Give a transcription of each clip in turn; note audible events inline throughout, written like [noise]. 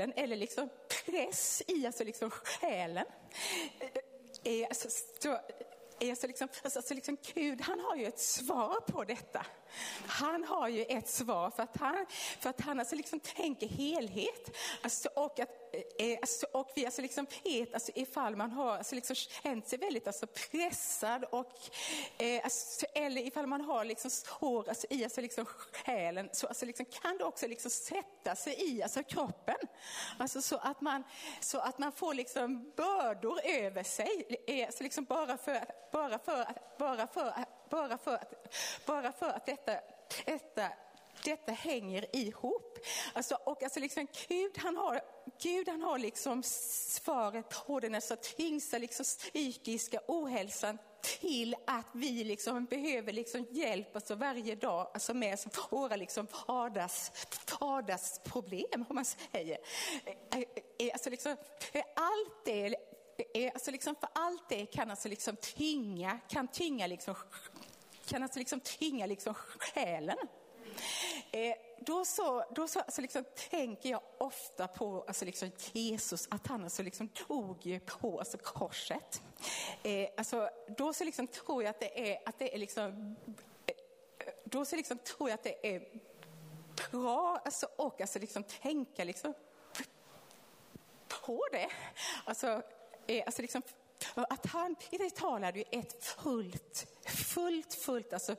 eller liksom press i alltså liksom själen. Är alltså, är eh, alltså liksom, alltså, alltså liksom Gud han har ju ett svar på detta. Han har ju ett svar för att han, för att han alltså liksom tänker helhet. Alltså, och, att, eh, eh, alltså, och vi alltså liksom vet, alltså, ifall man har alltså liksom känt sig väldigt alltså, pressad och, eh, alltså, eller ifall man har liksom hår alltså, i alltså, liksom, själen så alltså, liksom, kan det också liksom sätta sig i alltså, kroppen. Alltså, så, att man, så att man får liksom bördor över sig, eh, alltså, liksom, bara för bara för, bara för bara för bara för att, bara för att detta, detta, detta hänger ihop. Alltså, och alltså liksom, Gud, han har, Gud han har liksom svaret på den alltså, tyngsta liksom, psykiska ohälsan till att vi liksom behöver liksom hjälp alltså varje dag alltså med alltså våra liksom vardags, vardagsproblem, om man säger. Alltså liksom, allt det alltså liksom för allt det kan alltså liksom tynga, kan tynga liksom kan alltså liksom tynga liksom själen. Eh, då så, då så alltså liksom tänker jag ofta på alltså liksom Jesus, att han alltså liksom tog på alltså korset. Eh, alltså, då så liksom tror jag att det är, att det är liksom, eh, då så liksom tror jag att det är bra alltså, och alltså liksom tänka liksom på det. Alltså, eh, alltså liksom att han talade ju ett fullt, fullt, fullt alltså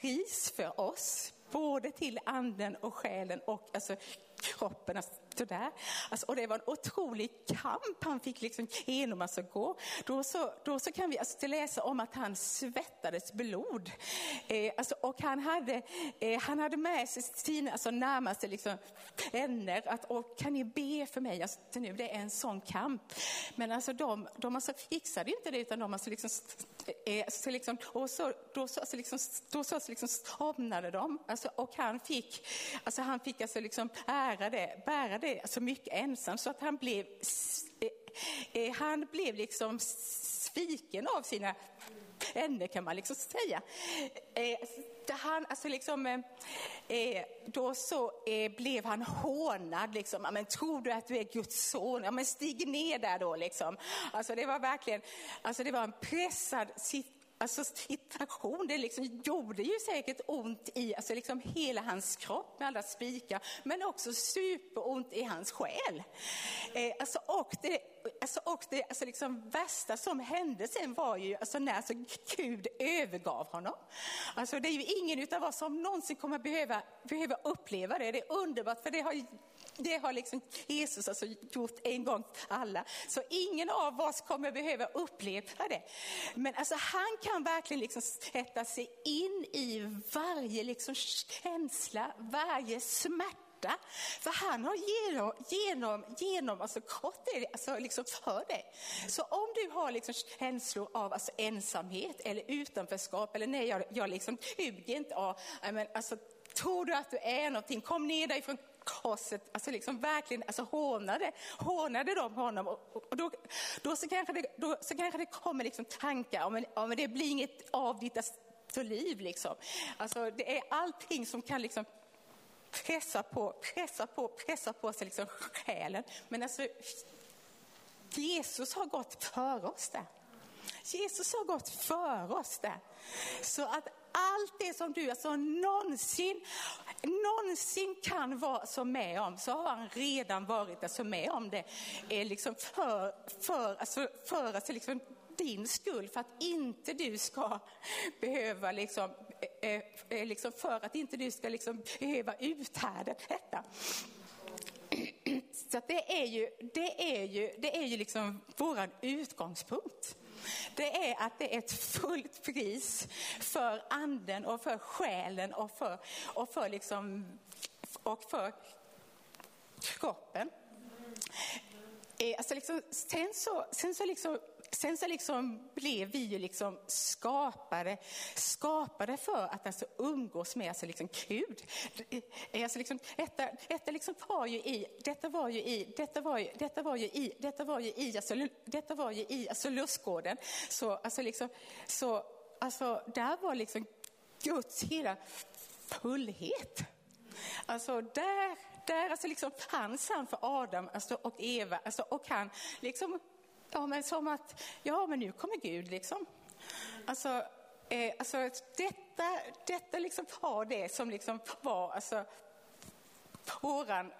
pris för oss. Både till anden och själen och alltså kroppen. Alltså, sådär. Alltså, och det var en otrolig kamp han fick liksom genom att alltså gå. Då så, då så kan vi alltså läsa om att han svettades blod. Eh, alltså, och han hade, eh, han hade med sig sina alltså, närmaste liksom, vänner. Att, och kan ni be för mig? Alltså, nu, det är en sån kamp. Men alltså, de, de alltså, fixade inte det utan de alltså, liksom, eh, så, liksom, och så, då så, alltså, liksom, då så, alltså, liksom, somnade de. Alltså, och han fick, alltså, han fick alltså, liksom, ära det, bära det så mycket ensam så att han blev, eh, eh, han blev liksom sviken av sina vänner kan man liksom säga. Eh, han, alltså liksom, då så blev han hånad. Liksom. Men, tror du att du är Guds son? Ja, men stig ner där då. Liksom. Alltså, det var verkligen alltså, det var en pressad situation alltså situation. Det liksom gjorde ju säkert ont i alltså liksom hela hans kropp med alla spikar, men också superont i hans själ. Eh, alltså, och det, alltså, och det alltså liksom värsta som hände sen var ju alltså när alltså Gud övergav honom. Alltså, det är ju ingen av oss som någonsin kommer behöva, behöva uppleva det. Det är underbart, för det har det har liksom Jesus alltså gjort en gång för alla. Så ingen av oss kommer behöva uppleva det. Men alltså han kan verkligen liksom sätta sig in i varje liksom känsla, varje smärta. För han har genom, genom, genom alltså gått det, alltså liksom för dig. Så om du har liksom känslor av alltså ensamhet eller utanförskap, eller nej, jag, jag liksom duger inte, av, men alltså, tror du att du är någonting, kom ner därifrån korset, alltså liksom verkligen alltså hånade, hånade de honom. Och, och då, då, så kanske det, då så kanske det kommer liksom tankar om, men det blir inget av ditt liv. Liksom. Alltså, det är allting som kan liksom pressar på, pressar på, pressar på sig liksom själen. Men alltså, Jesus har gått före oss där. Jesus har gått före oss där. Så att allt det som du alltså någonsin, någonsin kan vara så med om, så har han redan varit alltså med om det. Är liksom för, för, alltså, för alltså liksom din skull, för att inte du ska behöva, liksom, eh, eh, eh, liksom för att inte du ska liksom behöva uthärda detta. Så det är ju, det är ju, det är ju liksom vår utgångspunkt det är att det är ett fullt pris för anden och för själen och för, och för, liksom, och för kroppen. Eh, alltså liksom, sen så, sen så liksom Sen så liksom blev vi ju liksom skapare, skapare för att alltså umgås med alltså liksom Gud. Alltså liksom, detta, detta liksom var ju i, detta var ju i, detta var ju, detta var ju i, detta var ju i, alltså, detta var ju i alltså lustgården. Så, alltså liksom, så, alltså där var liksom Guds hela fullhet. Alltså där där alltså liksom fanns han för Adam alltså, och Eva alltså, och han liksom, ja men som att, ja men nu kommer Gud liksom. Alltså, eh, alltså detta, detta liksom var det som liksom var alltså våran,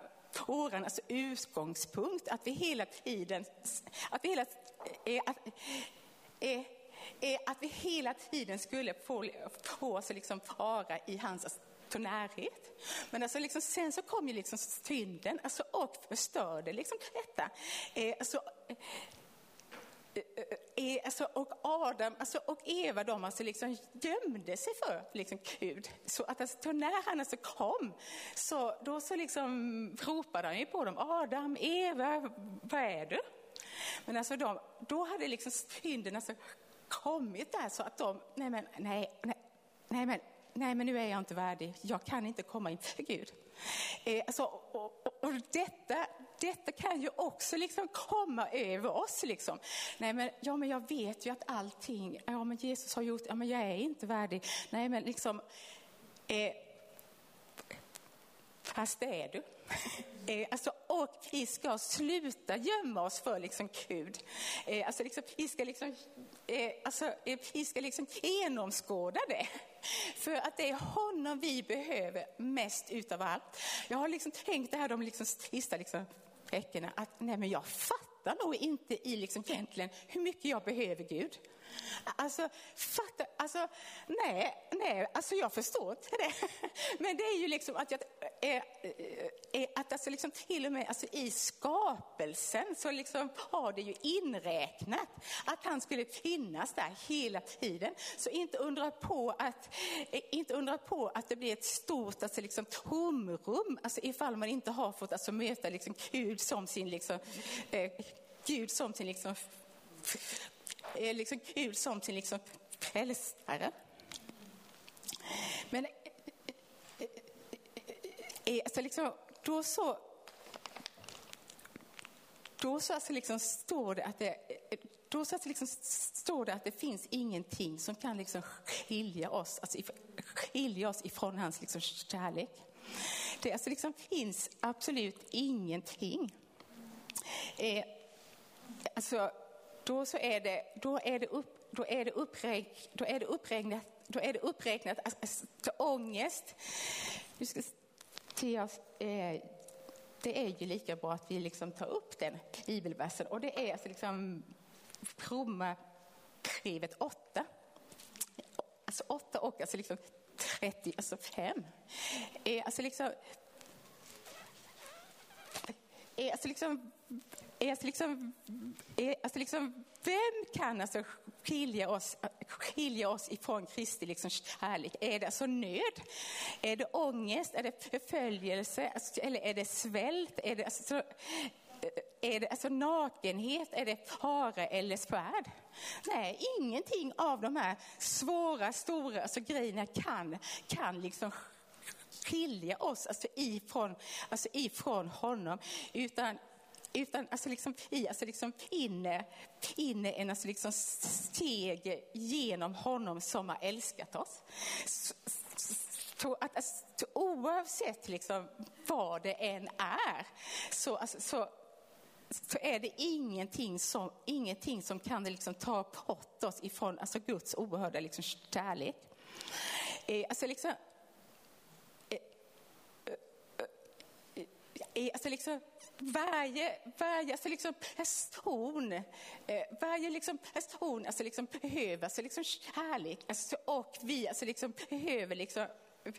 våran alltså utgångspunkt, att vi hela tiden, att vi hela, eh, att, eh, eh, att vi hela tiden skulle få, få alltså liksom vara i hans alltså, närhet. Men alltså liksom, sen så kom ju liksom synden alltså, och förstörde liksom detta. Eh, alltså, Eh, eh, eh, alltså, och Adam alltså, och Eva de alltså liksom gömde sig för liksom, Gud. Så att alltså, när han alltså kom så, då så liksom ropade han ju på dem, Adam, Eva, vad är du? Men alltså de, då hade liksom synden alltså kommit där så att de, nej men, nej, nej, nej men nej men nu är jag inte värdig, jag kan inte komma inför Gud. Eh, alltså, och, och, och, detta, detta kan ju också liksom komma över oss. Liksom. Nej men, ja, men jag vet ju att allting, ja men Jesus har gjort, ja men jag är inte värdig. Nej men liksom, eh, fast det är du. [laughs] Eh, alltså, och vi ska sluta gömma oss för liksom Gud. Eh, alltså, liksom, vi ska, liksom, eh, alltså, eh, vi ska liksom genomskåda det. [laughs] För att det är honom vi behöver mest utav allt. Jag har liksom tänkt det här de liksom sista liksom, veckorna att nej men jag fattar nog inte i liksom egentligen hur mycket jag behöver Gud. Alltså, fatta, alltså, nej, nej, alltså jag förstår inte det. [laughs] Men det är ju liksom att jag, är, är, att alltså liksom till och med alltså i skapelsen så liksom har det ju inräknat att han skulle finnas där hela tiden. Så inte undra på att, inte undra på att det blir ett stort alltså liksom tomrum, alltså ifall man inte har fått alltså möta liksom Gud som sin liksom, eh, Gud som sin liksom är liksom Gud som sin liksom frälsare. Men eh, alltså liksom, då så då så alltså liksom står det att det, då så alltså liksom står det att det finns ingenting som kan liksom skilja oss, alltså skilja oss ifrån hans liksom kärlek. Det alltså liksom finns absolut ingenting. Eh, alltså, då så är det, då är det, upp, då är det, uppräk, då är det uppräknat, då är det uppräknat alltså, ångest. Vi ska se oss, eh, det är ju lika bra att vi liksom tar upp den bibelversen och det är alltså liksom Romarbrevet 8. Alltså 8 och alltså liksom 30, alltså 5. Eh, alltså liksom, är alltså liksom, är alltså liksom, är alltså liksom, vem kan alltså skilja oss, skilja oss ifrån Kristi liksom kärlek? Är det alltså nöd? Är det ångest? Är det förföljelse? Alltså, eller är det svält? Är det alltså, är det alltså nakenhet? Är det fara eller svärd? Nej, ingenting av de här svåra, stora alltså, grejerna kan, kan liksom skilja oss alltså ifrån, alltså ifrån honom. Utan utan alltså liksom, i, alltså liksom inne, inne en alltså liksom steg genom honom som har älskat oss. Så, så att, alltså, oavsett liksom vad det än är så, alltså, så, så är det ingenting som, ingenting som kan liksom ta bort oss ifrån alltså Guds oerhörda liksom kärlek. Eh, alltså liksom, är alltså liksom varje, varje alltså liksom person, eh, varje liksom person alltså liksom behöver alltså liksom kärlek alltså, och vi alltså liksom behöver liksom eh,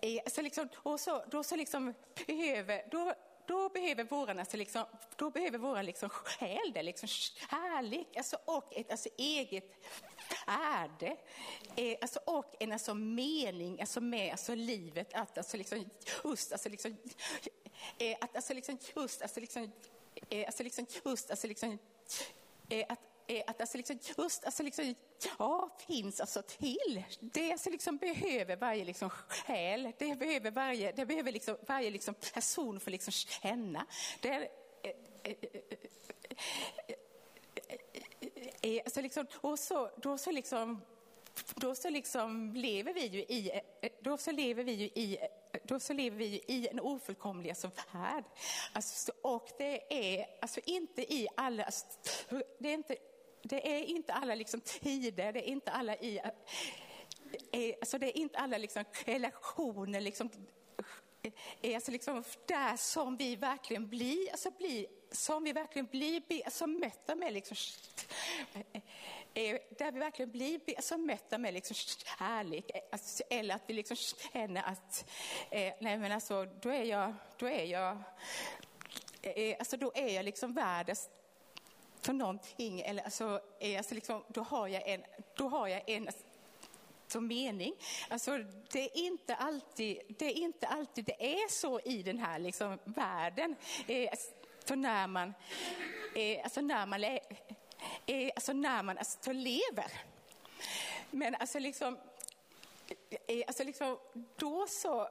eh, alltså liksom, och så, då så liksom behöver, då, då behöver våran, alltså liksom, då behöver våran liksom själ det, liksom kärlek alltså, och ett alltså eget är det? eh, alltså, och en alltså, mening alltså, med alltså, livet. Att alltså, liksom, just, alltså, liksom, eh, att alltså, liksom, just, alltså, liksom, eh, alltså, liksom, just, alltså, liksom, eh, att eh, att alltså liksom, just alltså liksom, ja, finns alltså till. Det alltså liksom behöver varje liksom själ, det behöver varje, det behöver liksom varje liksom person få liksom känna. Det är, eh, eh, så liksom, och så, då så liksom då så liksom lever vi ju i, då så lever vi ju i, då så lever vi ju i en ofullkomlig alltså, värld. Alltså, och det är alltså inte i alla, det är inte, det är inte alla liksom tider, det är inte alla i, alltså det är inte alla liksom relationer liksom, alltså liksom där som vi verkligen blir, alltså blir som vi verkligen blir som mötta med liksom, eh, där vi verkligen blir som mötta med liksom kärlek alltså, eller att vi liksom känner att eh, nej men alltså då är jag, då är jag, eh, alltså då är jag liksom världens för någonting eller alltså, är alltså liksom, då har jag en, då har jag en som mening. Alltså, det, är inte alltid, det är inte alltid det är så i den här liksom, världen. Eh, för när man, eh, alltså när man, eh, alltså när man alltså, lever. Men alltså liksom, eh, eh, alltså liksom då så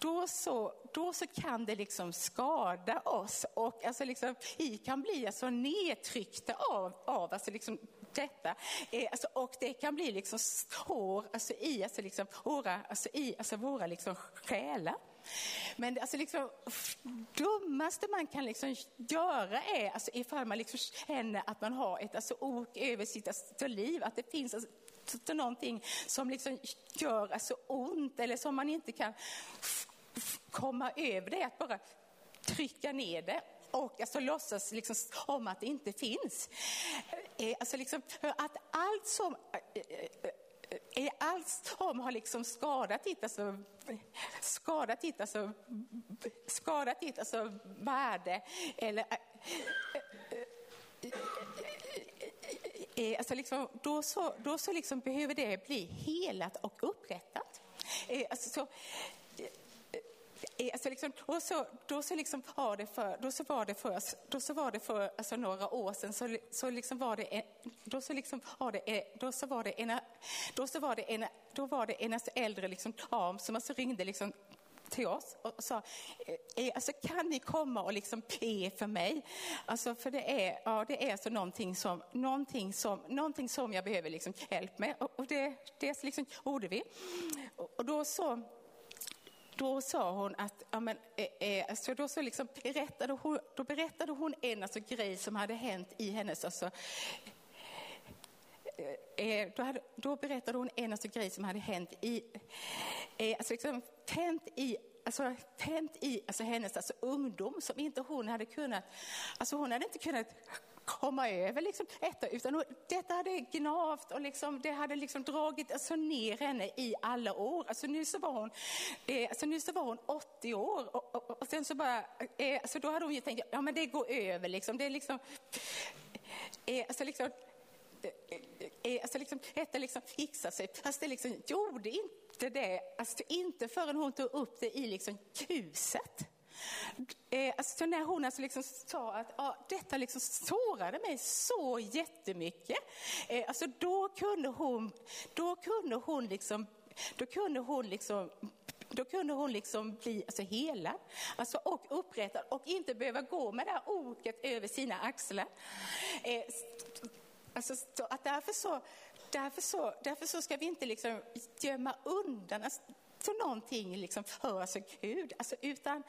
då så, då så kan det liksom skada oss och alltså liksom, vi kan bli alltså nedtryckta av, av alltså liksom detta. Eh, alltså, och det kan bli liksom sår alltså, i, alltså, liksom, våra, alltså, i alltså, våra liksom, själar. Men det alltså liksom, dummaste man kan liksom göra är alltså, ifall man liksom känner att man har ett alltså, ok över sitt alltså, liv, att det finns alltså, någonting som liksom gör alltså, ont eller som man inte kan komma över det, är att bara trycka ner det och alltså låtsas liksom om att det inte finns. Eh, alltså liksom, att allt som eh, eh, allt som har liksom skadat ditt, alltså, skadat ditt, alltså, skadat ditt alltså, värde eller alltså liksom, då så, då så liksom behöver det bli helat och upprättat. Eh, alltså så, Alltså liksom, och så, då så liksom var det för, då så var det för, då så var det för alltså några år sedan så, så liksom var det då så liksom var det, då så var det en, då så var det en, då var det en alltså äldre liksom dam som alltså ringde liksom till oss och sa, eh, eh, alltså kan ni komma och liksom be för mig? Alltså för det är, ja, det är alltså någonting som, någonting som, någonting som jag behöver liksom hjälp med och, och det, det alltså liksom gjorde vi. Och, och då så då sa hon att, ja, men, eh, eh, alltså då, så liksom berättade hon, då berättade hon en alltså, grej som hade hänt i hennes, alltså, eh, eh då, hade, då, berättade hon en alltså, grej som hade hänt i, eh, alltså liksom, tänt i alltså, tänt i alltså, hennes alltså, ungdom som inte hon hade kunnat, alltså hon hade inte kunnat komma över liksom detta, utan detta hade gnavt och liksom, det hade liksom dragit alltså, ner henne i alla år. Alltså, nu, så var hon, eh, alltså, nu så var hon 80 år och, och, och sen så bara, eh, alltså, då hade hon ju tänkt, ja men det går över liksom, det är liksom, eh, alltså, liksom eh, eh, alltså liksom, detta liksom fixar sig. Fast det liksom gjorde inte det, alltså inte förrän hon tog upp det i liksom ljuset. Eh, alltså när hon alltså liksom sa att ja, detta liksom sårade mig så jättemycket. Eh, alltså då kunde hon, då kunde hon liksom, då kunde hon liksom då kunde hon liksom bli alltså, helad alltså, och upprättad och inte behöva gå med det här oket över sina axlar. Eh, alltså, att därför, så, därför, så, därför så ska vi inte liksom gömma undan alltså, för någonting liksom för alltså Gud, alltså utan,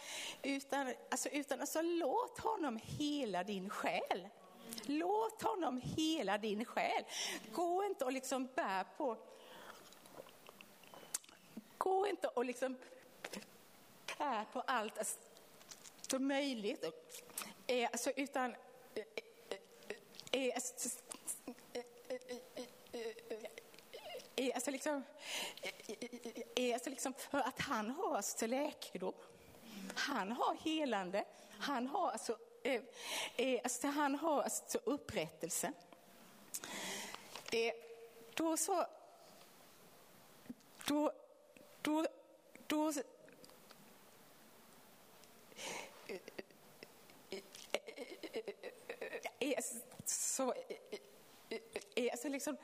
utan, alltså utan alltså låt honom hela din själ. Låt honom hela din själ. Gå inte och liksom bär på, gå inte och liksom bär på allt alltså, som möjligt, eh, alltså, utan alltså, är alltså liksom, är alltså liksom att han har alltså, läkedom. Han har helande. Han har alltså, eh, eh, alltså, han har alltså upprättelse. Eh, då så, då, då, då så alltså liksom,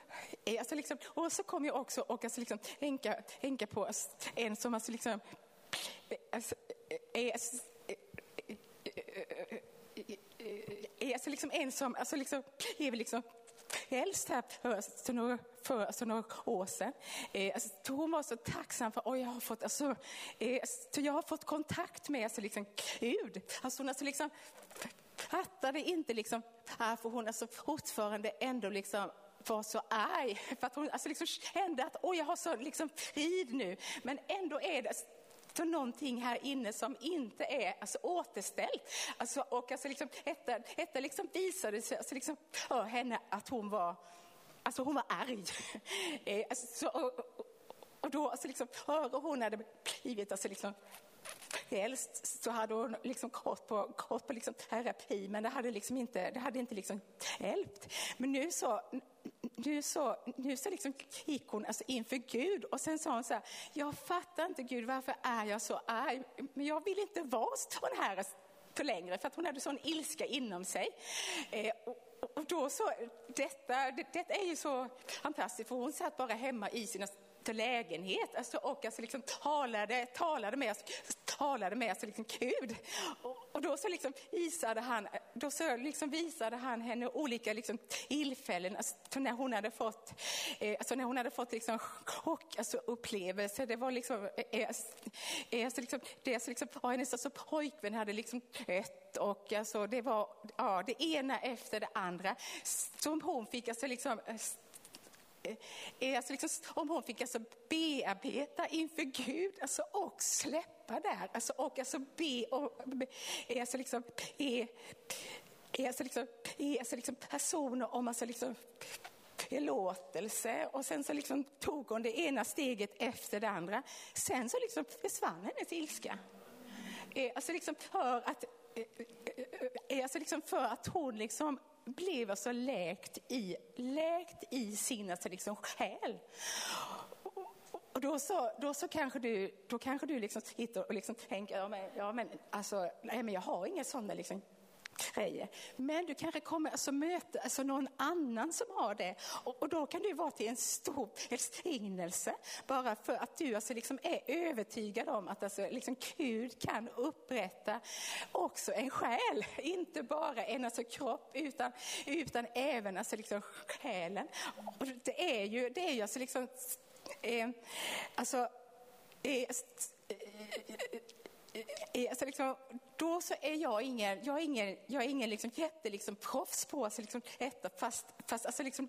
eh, alltså liksom, och så kom jag också och alltså liksom tänka, tänka på en som alltså liksom, eh, alltså, är, är alltså liksom en som alltså liksom, är liksom frälst här för, några, för alltså, några år sedan. Eh, alltså, hon var så tacksam för att jag har fått, alltså, eh, alltså, jag har fått kontakt med alltså, liksom, Gud. Alltså, hon alltså, liksom, fattade inte liksom, ah, varför hon alltså, fortfarande ändå liksom, var så arg. För att hon alltså, liksom, kände att oj, jag har så liksom, frid nu. Men ändå är det så någonting här inne som inte är alltså, återställt. Alltså, och alltså, liksom, detta, detta liksom visade sig alltså, liksom, för henne att hon var, alltså, hon var arg. [laughs] Eh, alltså, så, och, och, då alltså, liksom, hon hade blivit alltså, liksom, Helst så hade hon liksom gått på, gått på liksom terapi men det hade liksom inte, det hade inte liksom hjälpt. Men nu så, nu så, nu så liksom gick hon alltså inför Gud och sen sa hon så här, jag fattar inte Gud, varför är jag så arg? Men jag vill inte vara sån här för längre för att hon hade sån ilska inom sig. Eh, och, och då så, detta, det, detta är ju så fantastiskt för hon satt bara hemma i sina alltså, lägenhet alltså, och alltså liksom talade, talade med oss, talade med oss liksom Gud. Och, och då så liksom visade han, då så liksom visade han henne olika liksom tillfällen alltså när hon hade fått, eh, alltså när hon hade fått liksom chock, alltså upplevelse. Det var liksom, eh, eh, eh alltså liksom, det alltså liksom, hennes alltså pojkvän hade liksom dött och alltså det var ja, det ena efter det andra som hon fick alltså liksom eh, alltså liksom, om hon fick alltså bearbeta inför Gud alltså, och släppa där, alltså, och alltså be, och, be, alltså liksom, är, är alltså liksom, är alltså liksom personer om alltså liksom förlåtelse och sen så liksom tog hon det ena steget efter det andra. Sen så liksom försvann hennes ilska. Eh, alltså liksom för att, eh, eh, alltså liksom för att hon liksom blev alltså läkt i, läkt i sin alltså liksom själ. Och då så, då så kanske du, då kanske du liksom sitter och liksom tänker, ja men, ja, men, alltså, nej, men jag har inga sådana liksom grejer. Men du kanske kommer alltså möta alltså någon annan som har det och, och då kan det vara till en stor välsignelse bara för att du alltså liksom är övertygad om att alltså liksom Gud kan upprätta också en själ, inte bara en alltså kropp utan, utan även alltså liksom själen. Och det är ju, det är ju alltså liksom, eh, alltså, eh, eh, eh alltså liksom, då så är jag ingen, jag är ingen, jag är ingen liksom jätte liksom proffs på alltså liksom äta fast, fast alltså liksom,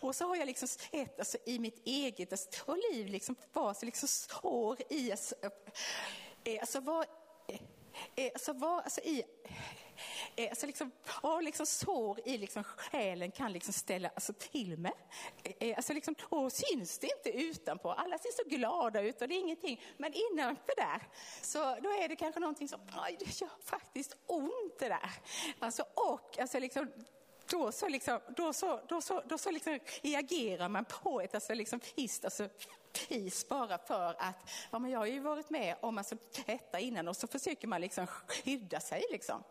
och så har jag liksom ett, alltså, i mitt eget alltså, och liv liksom, vad så liksom sår i, alltså, eh, alltså var, alltså, var, alltså i [laughs] Eh, alltså liksom, och liksom sår i liksom själen kan liksom ställa alltså till med. Eh, eh, alltså liksom, och syns det inte utanpå. Alla ser så glada ut och det är ingenting. Men innanför där så då är det kanske någonting som, aj, det gör faktiskt ont det där. Alltså, och alltså liksom, då så, liksom, då så, då så, då så liksom reagerar man på ett alltså liksom, hist, alltså, pris bara för att ja, men jag har ju varit med om alltså, detta innan och så försöker man liksom skydda sig. Liksom.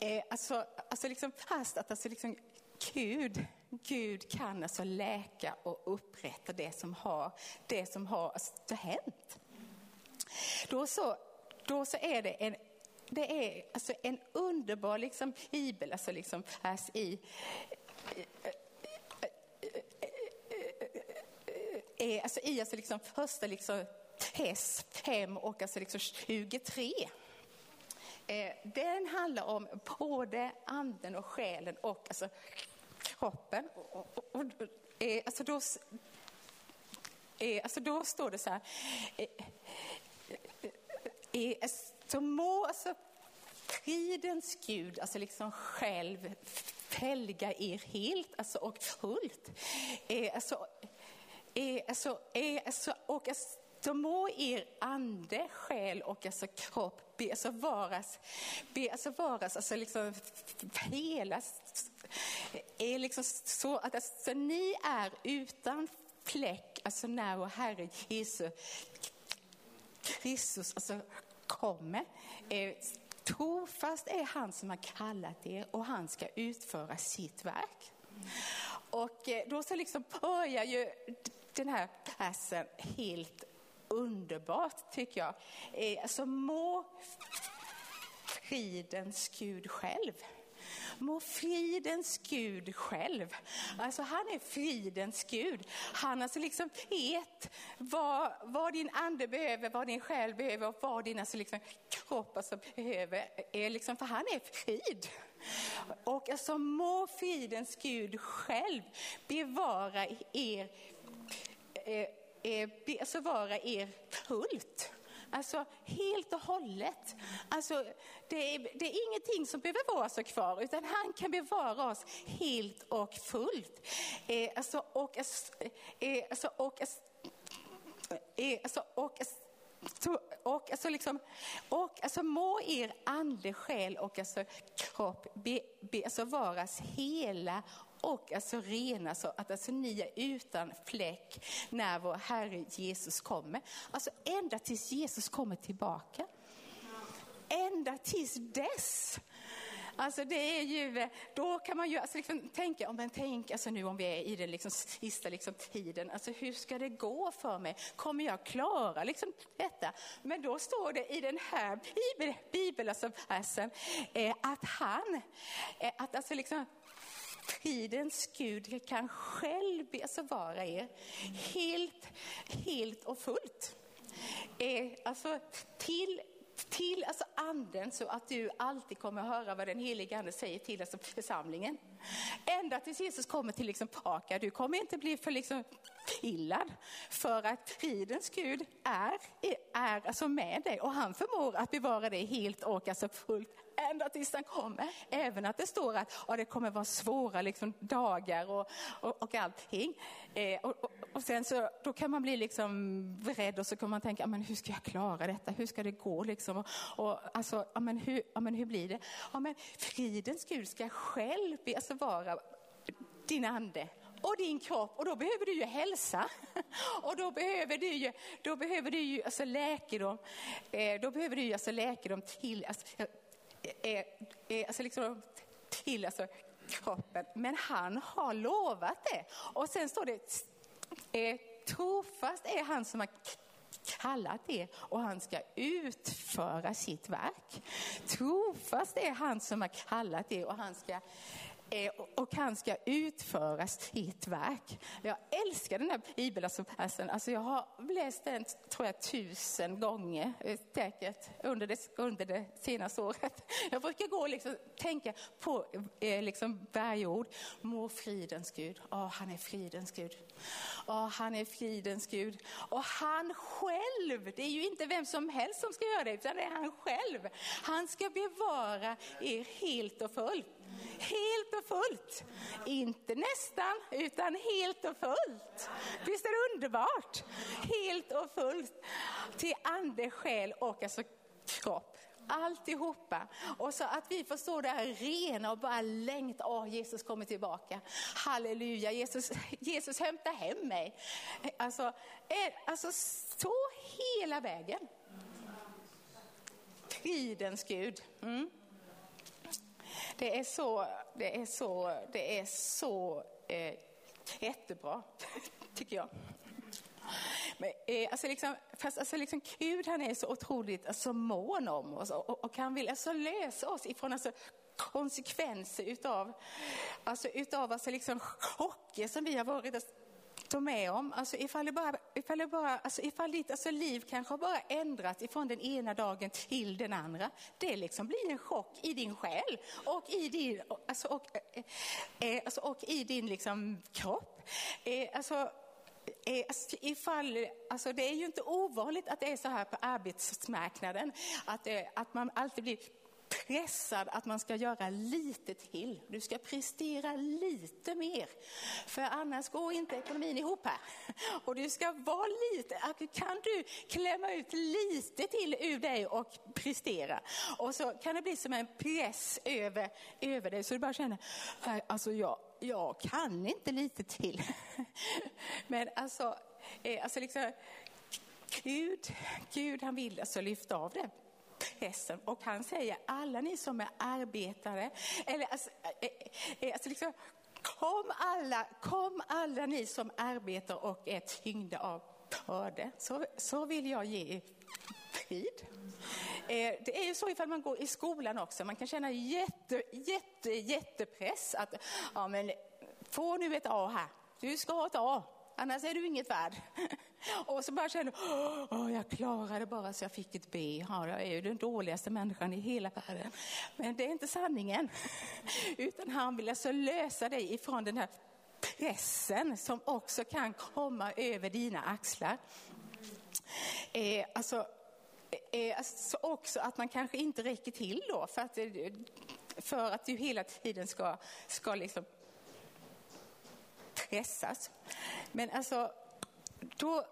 Eh, alltså, alltså liksom, fast att alltså, liksom, Gud, Gud kan alltså läka och upprätta det som har, det som har alltså, hänt. Då så, då så är det en det är alltså en underbar liksom, bibel, alltså liksom, i är alltså i alltså liksom första liksom test 5 och alltså liksom 23. Eh, den handlar om både anden och själen och alltså kroppen. Och, och, och, eh, alltså, då, eh, alltså då står det så här. Eh, eh, eh, så må alltså fridens Gud, alltså liksom själv helga er helt alltså och fullt. Alltså, alltså, alltså, och alltså, då må er ande, själ och alltså kropp be, alltså varas, be, alltså varas, alltså liksom helas. Är liksom så att alltså, ni är utan fläck, alltså när vår Herre Jesus Kristus alltså, kommer. Eh, trofast är han som har kallat er och han ska utföra sitt verk. Och eh, då så liksom börjar ju den här passen helt underbart tycker jag. Eh, alltså må fridens Gud själv må fridens Gud själv, alltså han är fridens Gud. Han alltså liksom vet vad, vad din ande behöver, vad din själ behöver och vad din alltså liksom kropp alltså behöver. Är liksom, för han är frid. Och alltså må fridens Gud själv bevara er, eh, eh, alltså vara er fullt. Alltså helt och hållet. Alltså, det, är, det är ingenting som behöver vara så kvar, utan han kan bevara oss helt och fullt. Eh, alltså, och, eh, eh alltså, och, eh, eh alltså, och, eh, och, alltså liksom, och alltså må er ande, själ och alltså kropp be, be, alltså varas hela och alltså rena så att alltså ni är utan fläck när vår Herre Jesus kommer. Alltså ända tills Jesus kommer tillbaka. Ända tills dess. Alltså det är ju, då kan man ju alltså liksom tänka, men tänk alltså nu om vi är i den liksom sista liksom tiden, alltså hur ska det gå för mig? Kommer jag klara liksom detta? Men då står det i den här bibel, bibel alltså, alltså eh, att han, eh, att alltså liksom Fridens Gud kan själv bevara alltså er helt, helt och fullt. Eh, alltså till till alltså anden så att du alltid kommer att höra vad den heliga ande säger till alltså församlingen. Ända tills Jesus kommer till liksom Paka, Du kommer inte bli för liksom pillad för att fridens Gud är, är alltså med dig och han förmår att bevara dig helt och alltså fullt ända tills han kommer. Även att det står att ja, det kommer vara svåra liksom, dagar och, och, och allting. Eh, och, och, och, sen så då kan man bli liksom rädd och så kan man tänka, men hur ska jag klara detta? Hur ska det gå? Liksom? Och, och, alltså, ja, men hur, ja, men hur blir det? Ja, men fridens Gud ska själv alltså vara din ande och din kropp och då behöver du ju hälsa. [laughs] Och då behöver du ju, då behöver du ju alltså läkedom. Eh, då behöver du ju alltså läkedom till, alltså, är, är alltså liksom till alltså kroppen. Men han har lovat det. Och sen står det, är, trofast är han som har kallat det och han ska utföra sitt verk. Trofast är han som har kallat det och han ska är och han ska utföras i ett verk. Jag älskar den här bibelversen. Alltså jag har läst den tror jag tusen gånger eh, säkert under det, under det senaste året. Jag brukar gå och liksom, tänka på eh, liksom varje ord. Må fridens Gud. Oh, han är fridens Gud. Oh, han är fridens Gud. Och han själv, det är ju inte vem som helst som ska göra det, utan det är han själv. Han ska bevara er helt och fullt. Helt och fullt. Inte nästan, utan helt och fullt. Visst är det underbart? Helt och fullt. Till ande, själ och alltså kropp. Alltihopa. Och så att vi får stå där rena och bara längta. Åh, Jesus kommer tillbaka. Halleluja, Jesus, Jesus hämta hem mig. Alltså, alltså så hela vägen. Fridens Gud. Mm. Det är så, det är så, det är så eh, jättebra, [laughs] tycker jag. Men, eh, alltså liksom, fast alltså liksom, Gud han är så otroligt alltså, mån om oss och, och och han vill alltså lösa oss ifrån alltså, konsekvenser utav, alltså, utav alltså, liksom, chocker som vi har varit alltså, stå med om. Alltså ifall, det bara, ifall, det bara, alltså ifall ditt alltså liv kanske har bara ändrat ifrån den ena dagen till den andra. Det liksom blir en chock i din själ och i din, alltså, och, eh, eh alltså, och i din liksom, kropp. Eh, alltså, eh, alltså, ifall, alltså det är ju inte ovanligt att det är så här på arbetsmarknaden, att, eh, att man alltid blir pressad att man ska göra lite till. Du ska prestera lite mer. För annars går inte ekonomin ihop här. Och du ska vara lite, kan du klämma ut lite till ur dig och prestera. Och så kan det bli som en press över, över dig så du bara känner, alltså jag, jag kan inte lite till. [laughs] Men alltså, eh, alltså liksom, Gud, Gud han vill alltså lyfta av det pressen och han säger alla ni som är arbetare, eller alltså, eh, eh, alltså liksom, kom, alla, kom alla ni som arbetar och är tyngda av bördor, så, så vill jag ge er frid. Eh, det är ju så ifall man går i skolan också, man kan känna jätte, jätte, jättepress att ja, men, få nu ett A här, du ska ha ett A, annars är du inget värd. Och så bara känner jag, jag klarade bara så jag fick ett B. Ja, jag är ju den dåligaste människan i hela världen. Men det är inte sanningen. Utan han vill alltså lösa dig ifrån den här pressen som också kan komma över dina axlar. Eh, alltså, eh, alltså också att man kanske inte räcker till då för att, eh, för att du hela tiden ska, ska liksom pressas. Men alltså, då,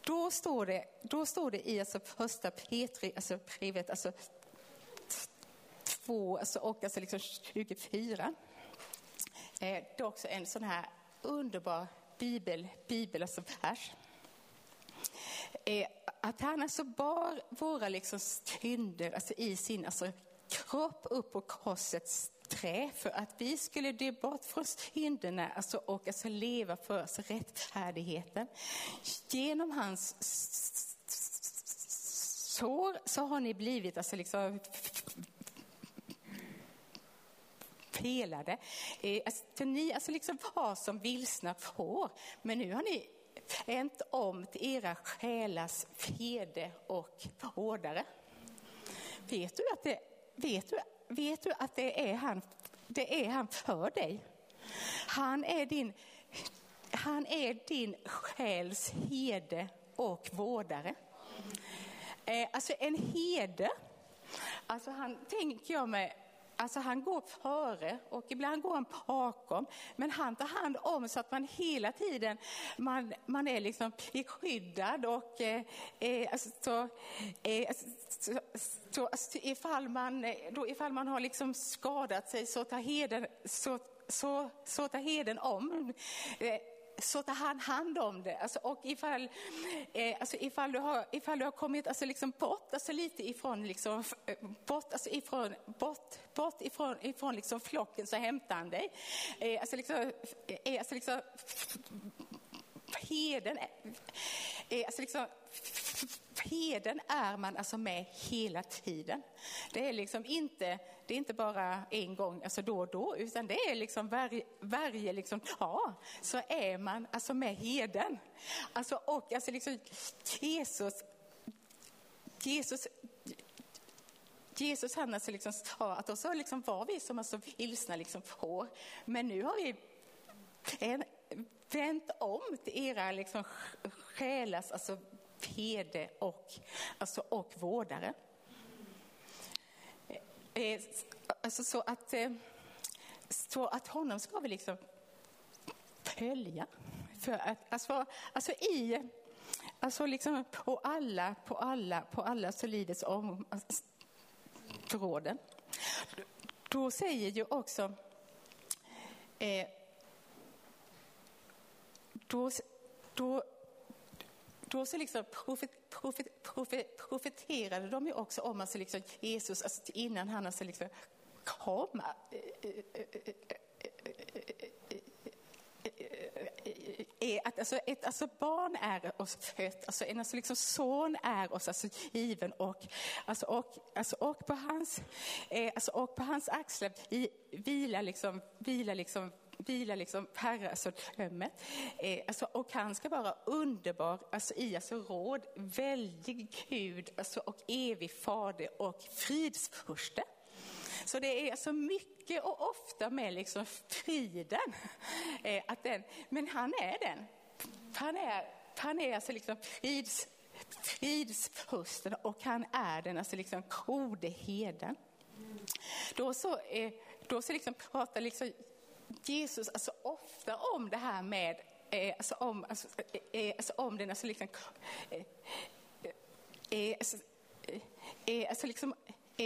då, står, det, då står det i alltså första Petri, alltså brevet, alltså två alltså, och alltså liksom 24. Eh, det är också en sån här underbar bibel, bibel alltså vers. Eh, att han alltså bar våra liksom synder alltså i sin alltså, kropp upp på korsets trä för att vi skulle dö bort från synderna alltså, och alltså leva för alltså, rättfärdigheten. Genom hans sår så har ni blivit alltså, liksom, pelade. Eh, alltså, ni alltså, liksom var som vilsna får, men nu har ni vänt om till era själars fede och vårdare. Vet du att det, vet du vet du att det är han, det är han för dig? Han är din, han är din själs herde och vårdare. Eh, alltså en herde, alltså han tänker jag mig Alltså han går före och ibland går han bakom. Men han tar hand om så att man hela tiden man, man är liksom skyddad och eh, eh, alltså, så, eh, alltså, så, så, så, ifall, man, eh, då, ifall man har liksom skadat sig så tar heden, så, så, så tar heden om. Eh, så tar han hand om det. Alltså, och ifall, eh, alltså ifall, du har, ifall du har kommit alltså liksom bort alltså lite ifrån, liksom, bort, alltså ifrån, bort, bort ifrån, ifrån liksom flocken så hämtar han dig. Eh, alltså liksom, eh, alltså liksom, heden, eh, alltså liksom, heden är man alltså med hela tiden. Det är liksom inte, det är inte bara en gång, alltså då och då, utan det är liksom varje, varje liksom, ja, så är man alltså med heden. Alltså, och alltså liksom Jesus, Jesus Jesus han alltså liksom sa att då så liksom var vi som alltså vilsna liksom får, men nu har vi en, vänt om till era liksom själas alltså fede och, alltså, och vårdare. Eh, alltså så att, eh, så att honom ska vi liksom följa. För att, alltså, alltså i, alltså liksom på alla, på alla, på alla så områden. Då säger ju också eh, då, då då så liksom profet, profet, profet, profeterade de ju också om alltså liksom Jesus, alltså innan han alltså liksom kom. Är Att alltså ett alltså barn är oss fött, alltså en alltså liksom son är oss alltså given och, alltså och, alltså och, på, hans, alltså och på hans axlar vilar liksom, vilar liksom vilar liksom herrasödömet. Alltså, eh, alltså, och han ska vara underbar alltså, i alltså, råd, väldig Gud alltså, och evig fader och fridsfurste. Så det är alltså mycket och ofta med liksom friden. Eh, att den, men han är den. Han är, han är alltså liksom frids, fridsfursten och han är den alltså liksom gode. Då så, eh, då så liksom pratar liksom Jesus alltså ofta om det här med, eh, alltså om, alltså, eh, eh alltså om den, alltså liksom, eh, eh alltså, eh, alltså liksom,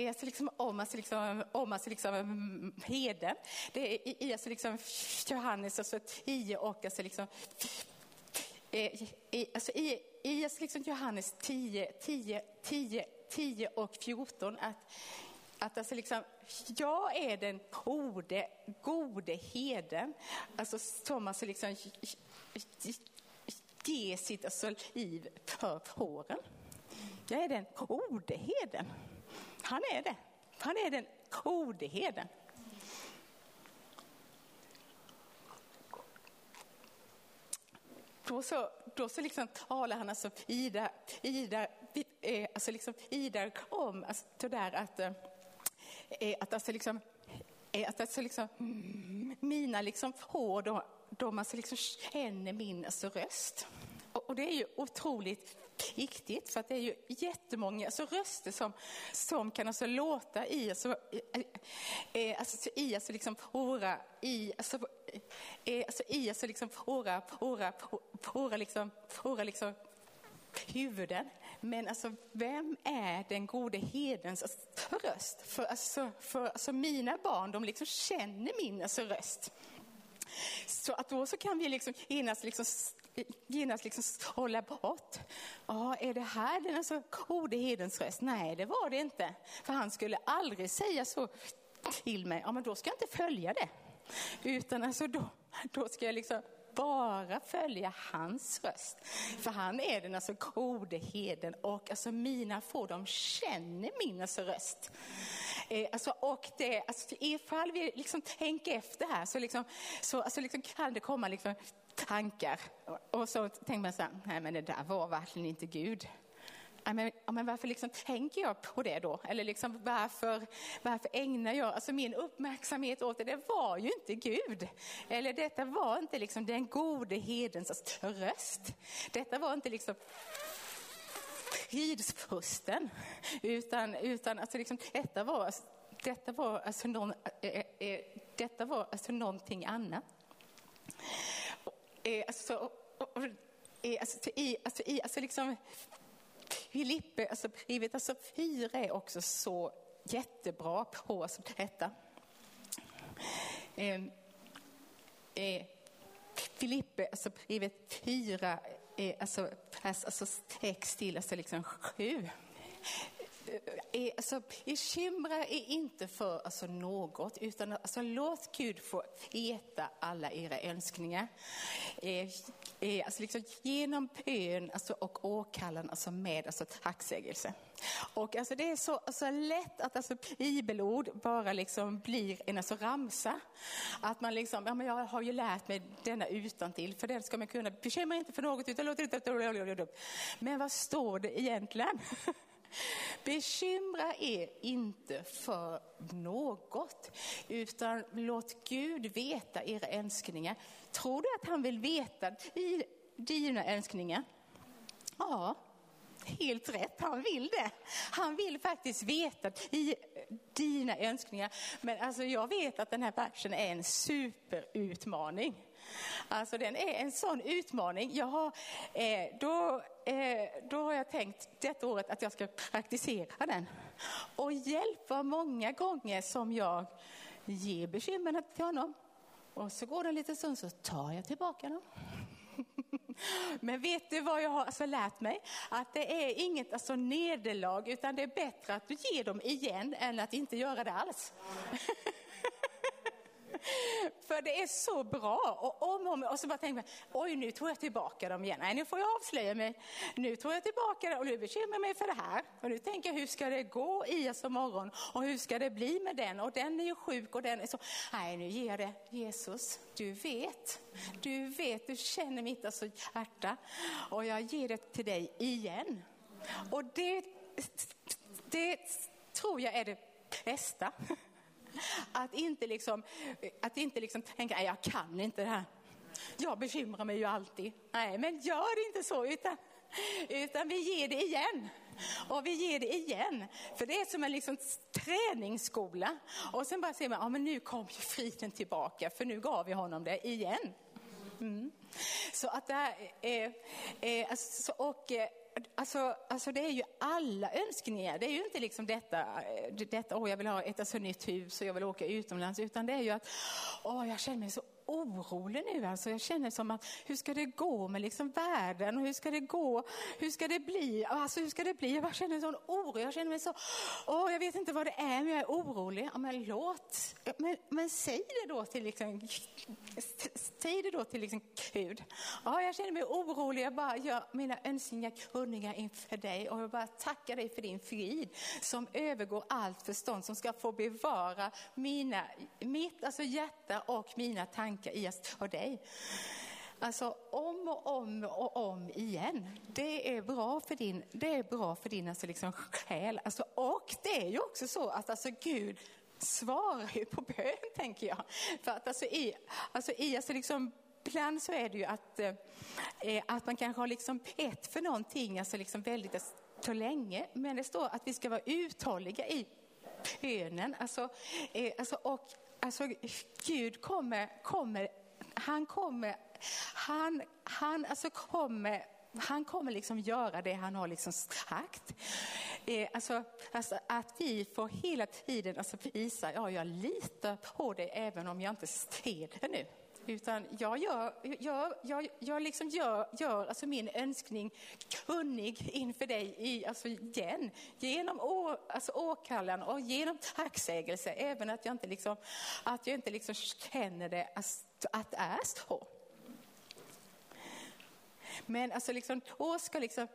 alltså liksom om, alltså liksom, om alltså liksom heden. Det är i alltså liksom Johannes alltså 10 och alltså liksom, i, alltså i, i alltså liksom Johannes 10, 10, 10, 10 och 14 att att alltså liksom, jag är den gode, gode heden, alltså som alltså liksom ger sitt alltså liv för fåren. Jag är den gode heden. Han är det. Han är den gode heden. Då så, då så liksom talar han alltså Ida, Ida, alltså liksom Ida om alltså där att, eh, att alltså liksom, att alltså liksom mm, mina liksom hår, de, de alltså liksom känner min alltså röst. Och, och det är ju otroligt viktigt för att det är ju jättemånga alltså röster som, som kan alltså låta i, alltså, i, alltså, i alltså liksom våra, i, alltså, eh, alltså, i alltså liksom våra, våra, våra, liksom, våra liksom huvuden. Men alltså, vem är den gode hedens alltså, röst? För, alltså, för alltså, mina barn, de liksom känner min alltså, röst. Så att då så kan vi liksom genast liksom genast liksom hålla bort. Ja, är det här den alltså gode hedens röst? Nej, det var det inte. För han skulle aldrig säga så till mig. Ja, men då ska jag inte följa det. Utan alltså då, då ska jag liksom bara följa hans röst. För han är den alltså gode heden och alltså mina får de känner min alltså röst. Eh, alltså, och det, alltså, ifall vi liksom tänker efter här så, liksom, så alltså, liksom kan det komma liksom, tankar. Och så tänker man så här, nej men det där var verkligen inte Gud. Men, men varför liksom tänker jag på det då? Eller liksom varför, varför ägnar jag alltså min uppmärksamhet åt det? Det var ju inte Gud. Eller detta var inte liksom den gode hedens röst. Detta var inte liksom fridsfursten. Utan, utan alltså liksom, detta var, detta var, alltså, någon, äh, äh, detta var alltså någonting annat. Eh, alltså, eh, alltså, i, alltså, i, alltså liksom, Filippe, alltså brevet alltså fyra är också så jättebra på alltså, detta. Eh, eh, Filippe, alltså brevet fyra, eh, alltså, alltså text till alltså liksom sju är, alltså, bekymra er inte för alltså, något, utan alltså, låt Gud få veta alla era önskningar. Eh, eh, alltså, liksom, genom bön alltså, och åkallan alltså, med alltså, tacksägelse. Och alltså, det är så alltså, lätt att alltså, bibelord bara liksom blir en alltså, ramsa. Att man liksom, ja men jag har ju lärt mig denna utan till för den ska man kunna, bekymra inte för något utan låt det Men vad står det egentligen? [laughs] Bekymra er inte för något, utan låt Gud veta era önskningar. Tror du att han vill veta dina önskningar? Ja, helt rätt. Han vill det. Han vill faktiskt veta dina önskningar. Men alltså jag vet att den här versen är en superutmaning. Alltså den är en sån utmaning. Jag har, eh, då, eh, då har jag tänkt detta året att jag ska praktisera den. Och hjälpa många gånger som jag ger bekymren till honom. Och så går det en liten stund så tar jag tillbaka dem. [laughs] Men vet du vad jag har alltså lärt mig? Att det är inget alltså nederlag utan det är bättre att du ger dem igen än att inte göra det alls. [laughs] [laughs] För det är så bra. Och om och om. Och så bara tänker man, oj nu tog jag tillbaka dem igen. Nej, nu får jag avslöja mig. Nu tog jag tillbaka det och nu bekymrar jag mig för det här. Och nu tänker jag, hur ska det gå i oss morgon? Och hur ska det bli med den? Och den är ju sjuk och den är så. Nej, nu ger jag det. Jesus, du vet. Du vet, du känner mitt alltså hjärta. Och jag ger det till dig igen. Och det, det tror jag är det bästa. [laughs] Att inte, liksom, att inte liksom tänka, nej jag kan inte det här. Jag bekymrar mig ju alltid. Nej, men gör inte så, utan, utan vi ger det igen. Och vi ger det igen. För det är som en liksom träningsskola. Och sen bara säger man, ja men nu kom ju friden tillbaka, för nu gav vi honom det igen. Mm. Så att det här är, är alltså, och eh, alltså, alltså det är ju alla önskningar. Det är ju inte liksom detta, eh, detta åh jag vill ha ett alltså, nytt hus och jag vill åka utomlands. Utan det är ju att åh, jag känner mig så orolig nu. Alltså jag känner som att hur ska det gå med liksom världen och hur ska det gå? Hur ska det bli? Alltså hur ska det bli? Jag bara känner sån oro. Jag känner mig så, åh jag vet inte vad det är men jag är orolig. Ja, men låt, men, men säg det då till liksom, säg det då till liksom Gud. Ja, jag känner mig orolig. Jag bara gör mina önskningar kunniga inför dig och jag bara tackar dig för din frid som övergår allt förstånd som ska få bevara mina, mitt alltså hjärta och mina tankar i och dig. Alltså om och om och om igen. Det är bra för din, det är bra för din alltså liksom själ. Alltså, och det är ju också så att alltså Gud svarar ju på bön, [laughs] tänker jag. För att alltså i, alltså i alltså liksom, ibland så är det ju att, eh, eh att man kanske har liksom bett för någonting alltså liksom väldigt så länge, men det står att vi ska vara uthålliga i bönen. Alltså, eh, alltså, och alltså, Gud kommer, kommer, han kommer, han, han alltså kommer han kommer liksom göra det han har liksom sagt. Eh, alltså, alltså, att vi får hela tiden alltså visa, ja jag litar på dig även om jag inte ser det nu. Utan jag gör, jag, jag, jag liksom gör, gör alltså min önskning kunnig inför dig i, alltså igen. Genom å, alltså åkallan och genom tacksägelse. Även att jag inte, liksom, att jag inte liksom känner det att det är så. Men alltså liksom, då ska liksom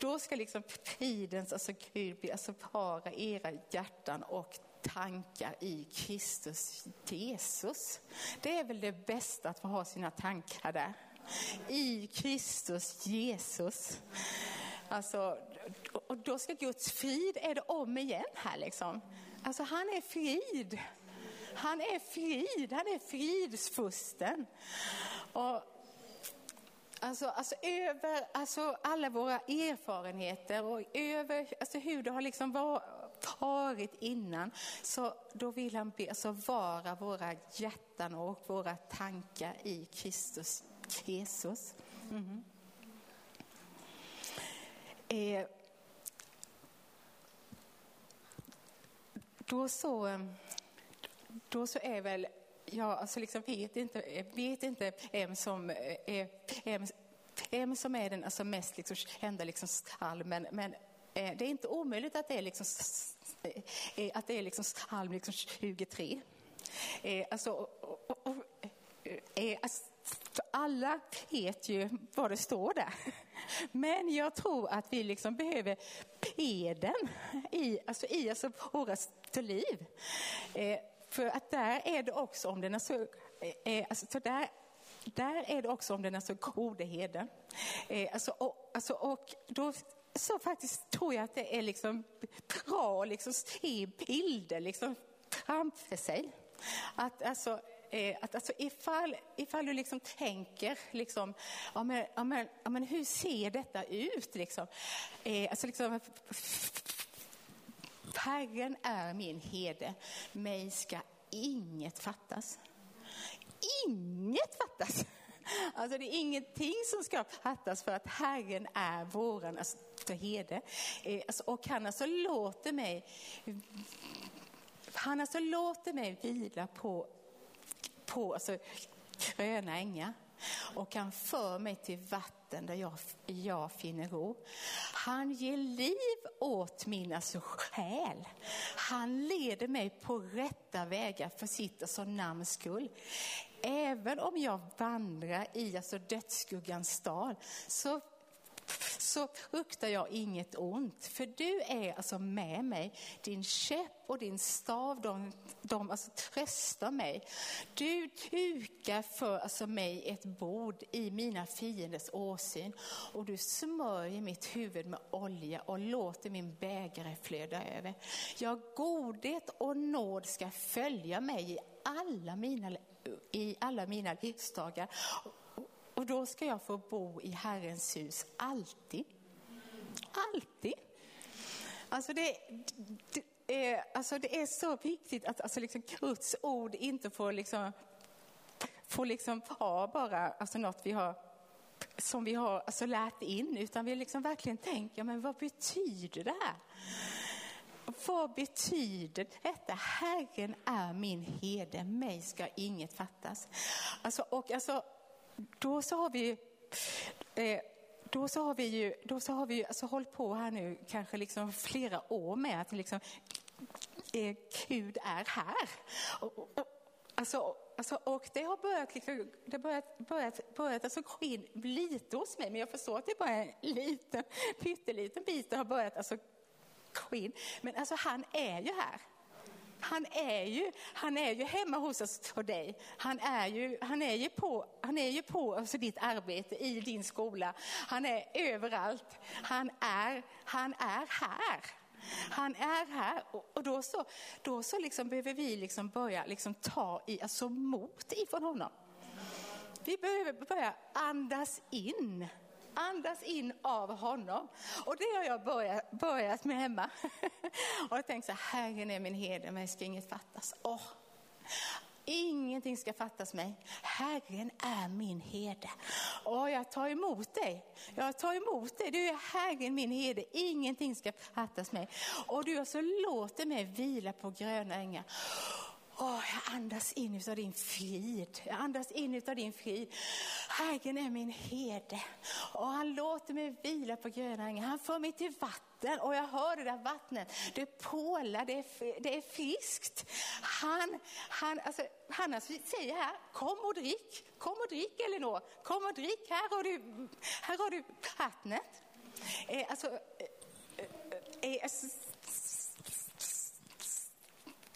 då ska liksom fridens alltså Gud alltså para era hjärtan och tankar i Kristus Jesus. Det är väl det bästa att få ha sina tankar där. I Kristus Jesus. Alltså, och då ska Guds frid, är det om igen här liksom. Alltså han är frid. Han är frid, han är fridsfusten. Och Alltså, alltså över alltså alla våra erfarenheter och över alltså hur det har liksom varit innan. Så då vill han be, alltså vara våra hjärtan och våra tankar i Kristus Jesus. Mm. Eh, då så, då så är väl jag alltså liksom vet inte, vet inte vem som är, vem som är den alltså mest liksom kända liksom psalmen, men eh, det är inte omöjligt att det är, liksom, Eh, eh, att det är liksom psalm liksom 23. Eh, alltså, och, och, och, alltså, alla vet ju vad det står där. Men jag tror att vi liksom behöver be den i, alltså i alltså våra liv. För att där är det också om den är så, alltså, så där, där är det också om den är så gode heden. Alltså, och, alltså, och då så faktiskt tror jag att det är liksom bra att liksom se bilder liksom framför sig. Att alltså, eh, att alltså ifall, ifall du liksom tänker, liksom, ja, men, ja, men, ja, men hur ser detta ut? Liksom? Eh, alltså liksom, Herren är min herde, mig ska inget fattas. Inget fattas! Alltså det är ingenting som ska fattas för att Herren är våran alltså, herde. Eh, alltså, och han alltså låter mig han alltså låter mig vila på, på alltså, gröna ängar och han för mig till vatten där jag, jag finner ro. Han ger liv åt min alltså själ. Han leder mig på rätta vägar för sitt alltså namns skull. Även om jag vandrar i alltså dödsskuggans dal så så fruktar jag inget ont, för du är alltså med mig. Din käpp och din stav, de, de alltså tröstar mig. Du dukar för alltså mig ett bord i mina fienders åsyn och du smörjer mitt huvud med olja och låter min bägare flöda över. Ja, godhet och nåd ska följa mig i alla mina, i alla mina livsdagar och då ska jag få bo i Herrens hus alltid. Alltid. Alltså det, det, är, alltså det är så viktigt att alltså liksom Guds ord inte får liksom, får liksom vara bara alltså något vi har som vi har alltså lärt in, utan vi liksom verkligen tänker, men vad betyder det här? vad betyder detta? Herren är min herde, mig ska inget fattas. Alltså, och alltså, då så har vi eh, då så har vi ju, då så har vi alltså hållit på här nu kanske liksom flera år med att liksom, eh, Gud är här. Och, och, alltså, alltså, och det har börjat, liksom, det börjat, börjat, börjat alltså gå in lite hos mig, men jag förstår att det är bara är en liten, pytteliten bit det har börjat alltså, gå in. Men alltså han är ju här. Han är ju, han är ju hemma hos oss och dig. Han är ju, han är ju på, han är ju på alltså ditt arbete, i din skola. Han är överallt. Han är, han är här. Han är här och då så, då så liksom behöver vi liksom börja liksom ta i, alltså mot ifrån honom. Vi behöver börja andas in Andas in av honom. Och det har jag börjat, börjat med hemma. [laughs] Och jag tänkte så här, Herren är min herde, mig ska inget fattas. Oh. Ingenting ska fattas mig. Herren är min herde. Och jag tar emot dig. Jag tar emot dig. Du är Herren min herde. Ingenting ska fattas mig. Och du så låter mig vila på gröna ängar. Oh, jag andas in av din frid. Jag andas in av din frid. Herren är min herde och han låter mig vila på gröna ängar. Han för mig till vatten och jag hör det där vattnet. Det pålar, det är, det är friskt. Han, han, alltså, han alltså säger här, kom och drick. Kom och drick Elinor. Kom och drick, här har du, här har du vattnet. Eh, alltså, eh, eh, eh alltså,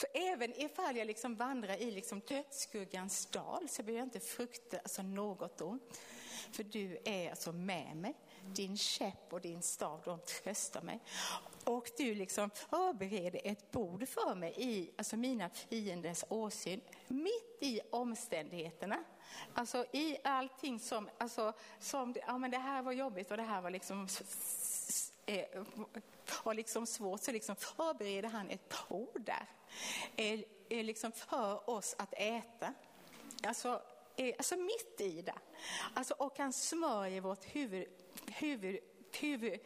för även ifall jag liksom vandrar i liksom dödsskuggans dal så behöver jag inte frukta alltså något ont. För du är alltså med mig. Din käpp och din stav, de tröstar mig. Och du liksom förbereder ett bord för mig i alltså mina fienders åsyn, mitt i omständigheterna. Alltså i allting som, alltså, som ja men det här var jobbigt och det här var liksom eh, har liksom svårt så liksom förbereder han ett bord där. Eh, eh, liksom för oss att äta. Alltså, eh, alltså mitt i det. Alltså, och han smörjer vårt huvud, huvud, huvud,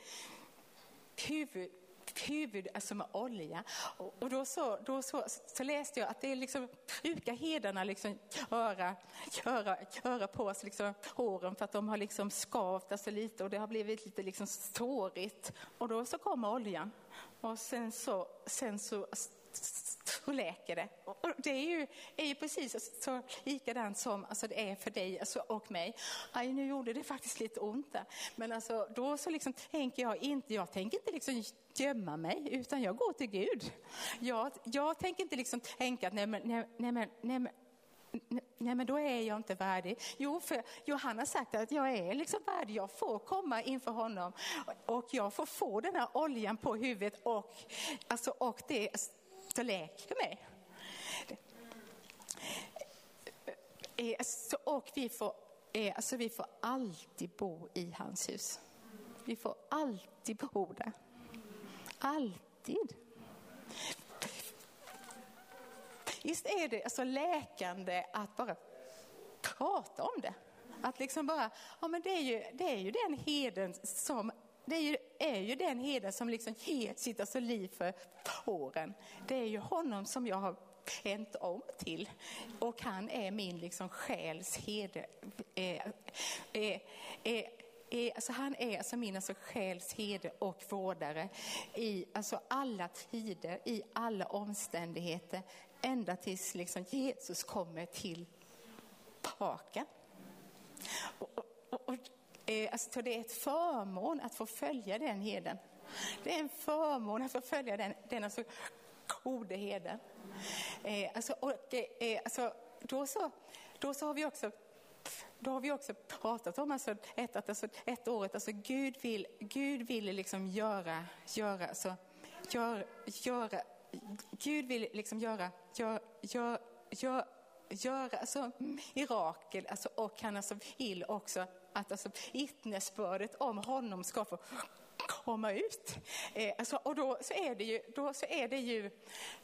huvud huvud alltså med olja. Och, och då, så, då så, så, läste jag att det är liksom, brukar hedarna liksom göra, göra, göra på sig liksom håren för att de har liksom skavt alltså lite och det har blivit lite liksom sårigt. Och då så kommer oljan och sen så, sen så så läker det. Och det är ju, är ju precis så likadant som alltså det är för dig alltså, och mig. Aj, nu gjorde det faktiskt lite ont där. Men alltså, då så liksom tänker jag inte, jag tänker inte liksom gömma mig, utan jag går till Gud. Jag, jag tänker inte liksom tänka att nej men, nej, nej, nej, nej, Nej men då är jag inte värdig. Jo, för Johanna har sagt att jag är liksom värdig. Jag får komma inför honom och jag får få den här oljan på huvudet och, alltså, och det så läker mig. Så, och vi får, eh, alltså vi får alltid bo i hans hus. Vi får alltid bo där. Alltid. Visst är det alltså läkande att bara prata om det. Att liksom bara, ja men det är ju, det är ju den heden som det är ju, är ju den heden som liksom ger sitt alltså liv för fåren. Det är ju honom som jag har vänt om till. Och han är min liksom själs herde. Eh, eh, eh, eh, alltså han är alltså min alltså själs herde och vårdare i alltså alla tider, i alla omständigheter. Ända tills liksom Jesus kommer tillbaka. Och, och, och, Eh, alltså, det är ett förmån att få följa den heden. Det är en förmån att få följa den, den alltså, gode heden. Eh, alltså, och, eh, alltså, då, så, då så har vi också då har vi också pratat om alltså, ett, att, alltså, ett året, alltså Gud vill, Gud vill liksom göra, göra, alltså, gör, göra, Gud vill liksom göra, gör, gör, gör, göra alltså, mirakel alltså, och han alltså vill också att alltså, vittnesbördet om honom ska få komma ut. Eh, alltså, och då så är det ju, då så är det ju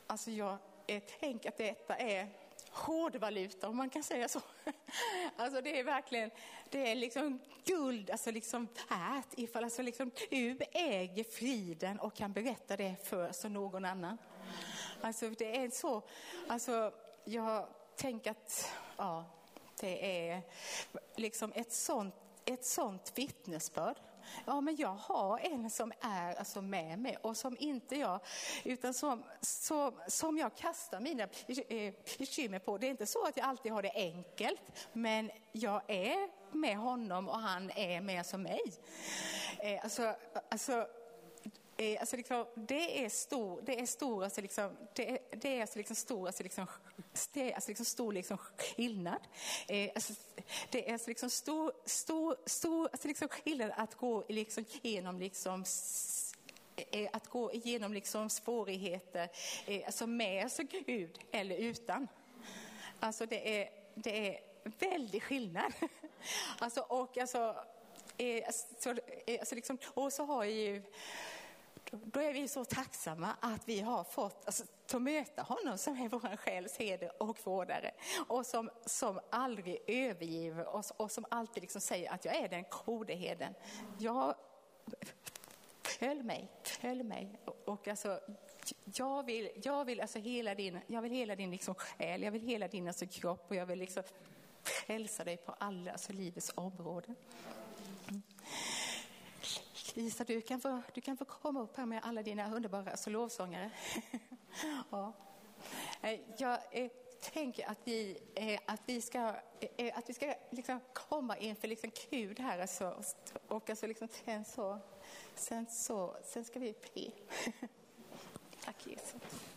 alltså jag eh, tänker att detta är hårdvaluta om man kan säga så. [laughs] Alltså det är verkligen, det är liksom guld, alltså liksom värt ifall alltså liksom du äger friden och kan berätta det för så någon annan. Alltså det är så, alltså jag tänker att, ja, det är liksom ett sånt, ett sånt vittnesbörd. Ja, men jag har en som är alltså med mig och som inte jag, utan som, som, som jag kastar mina eh, bekymmer på. Det är inte så att jag alltid har det enkelt, men jag är med honom och han är med som mig. Eh, alltså, alltså Eh, alltså liksom, det är stor, det är stor, alltså liksom, det är, det är alltså liksom stor, alltså liksom, det är alltså liksom stor liksom skillnad. Eh, alltså, det är alltså liksom stor, stor, stor alltså liksom skillnad att gå liksom genom liksom eh, att gå igenom liksom svårigheter, eh, alltså med alltså Gud eller utan. Alltså det är, det är väldig skillnad. [laughs] Alltså, och, alltså, eh, alltså, eh, alltså liksom, och så har ju då är vi så tacksamma att vi har fått alltså, få möta honom som är vår själs heder och vårdare och som, som aldrig övergiver oss och som alltid liksom säger att jag är den gode heden. Jag höll mig, höll mig och alltså jag vill, jag vill alltså hela din, jag vill hela din liksom själ, jag vill hela din alltså kropp och jag vill liksom hälsa dig på alla alltså livets områden. Lisa, du kan, få, du kan få komma upp här med alla dina underbara alltså, lovsångare. [laughs] ja. Eh, jag eh, tänker att vi, eh, att vi ska, eh, eh, att vi ska liksom komma inför liksom Gud här alltså, och alltså liksom, sen, så, sen, så, sen ska vi be. [laughs] Tack Jesus.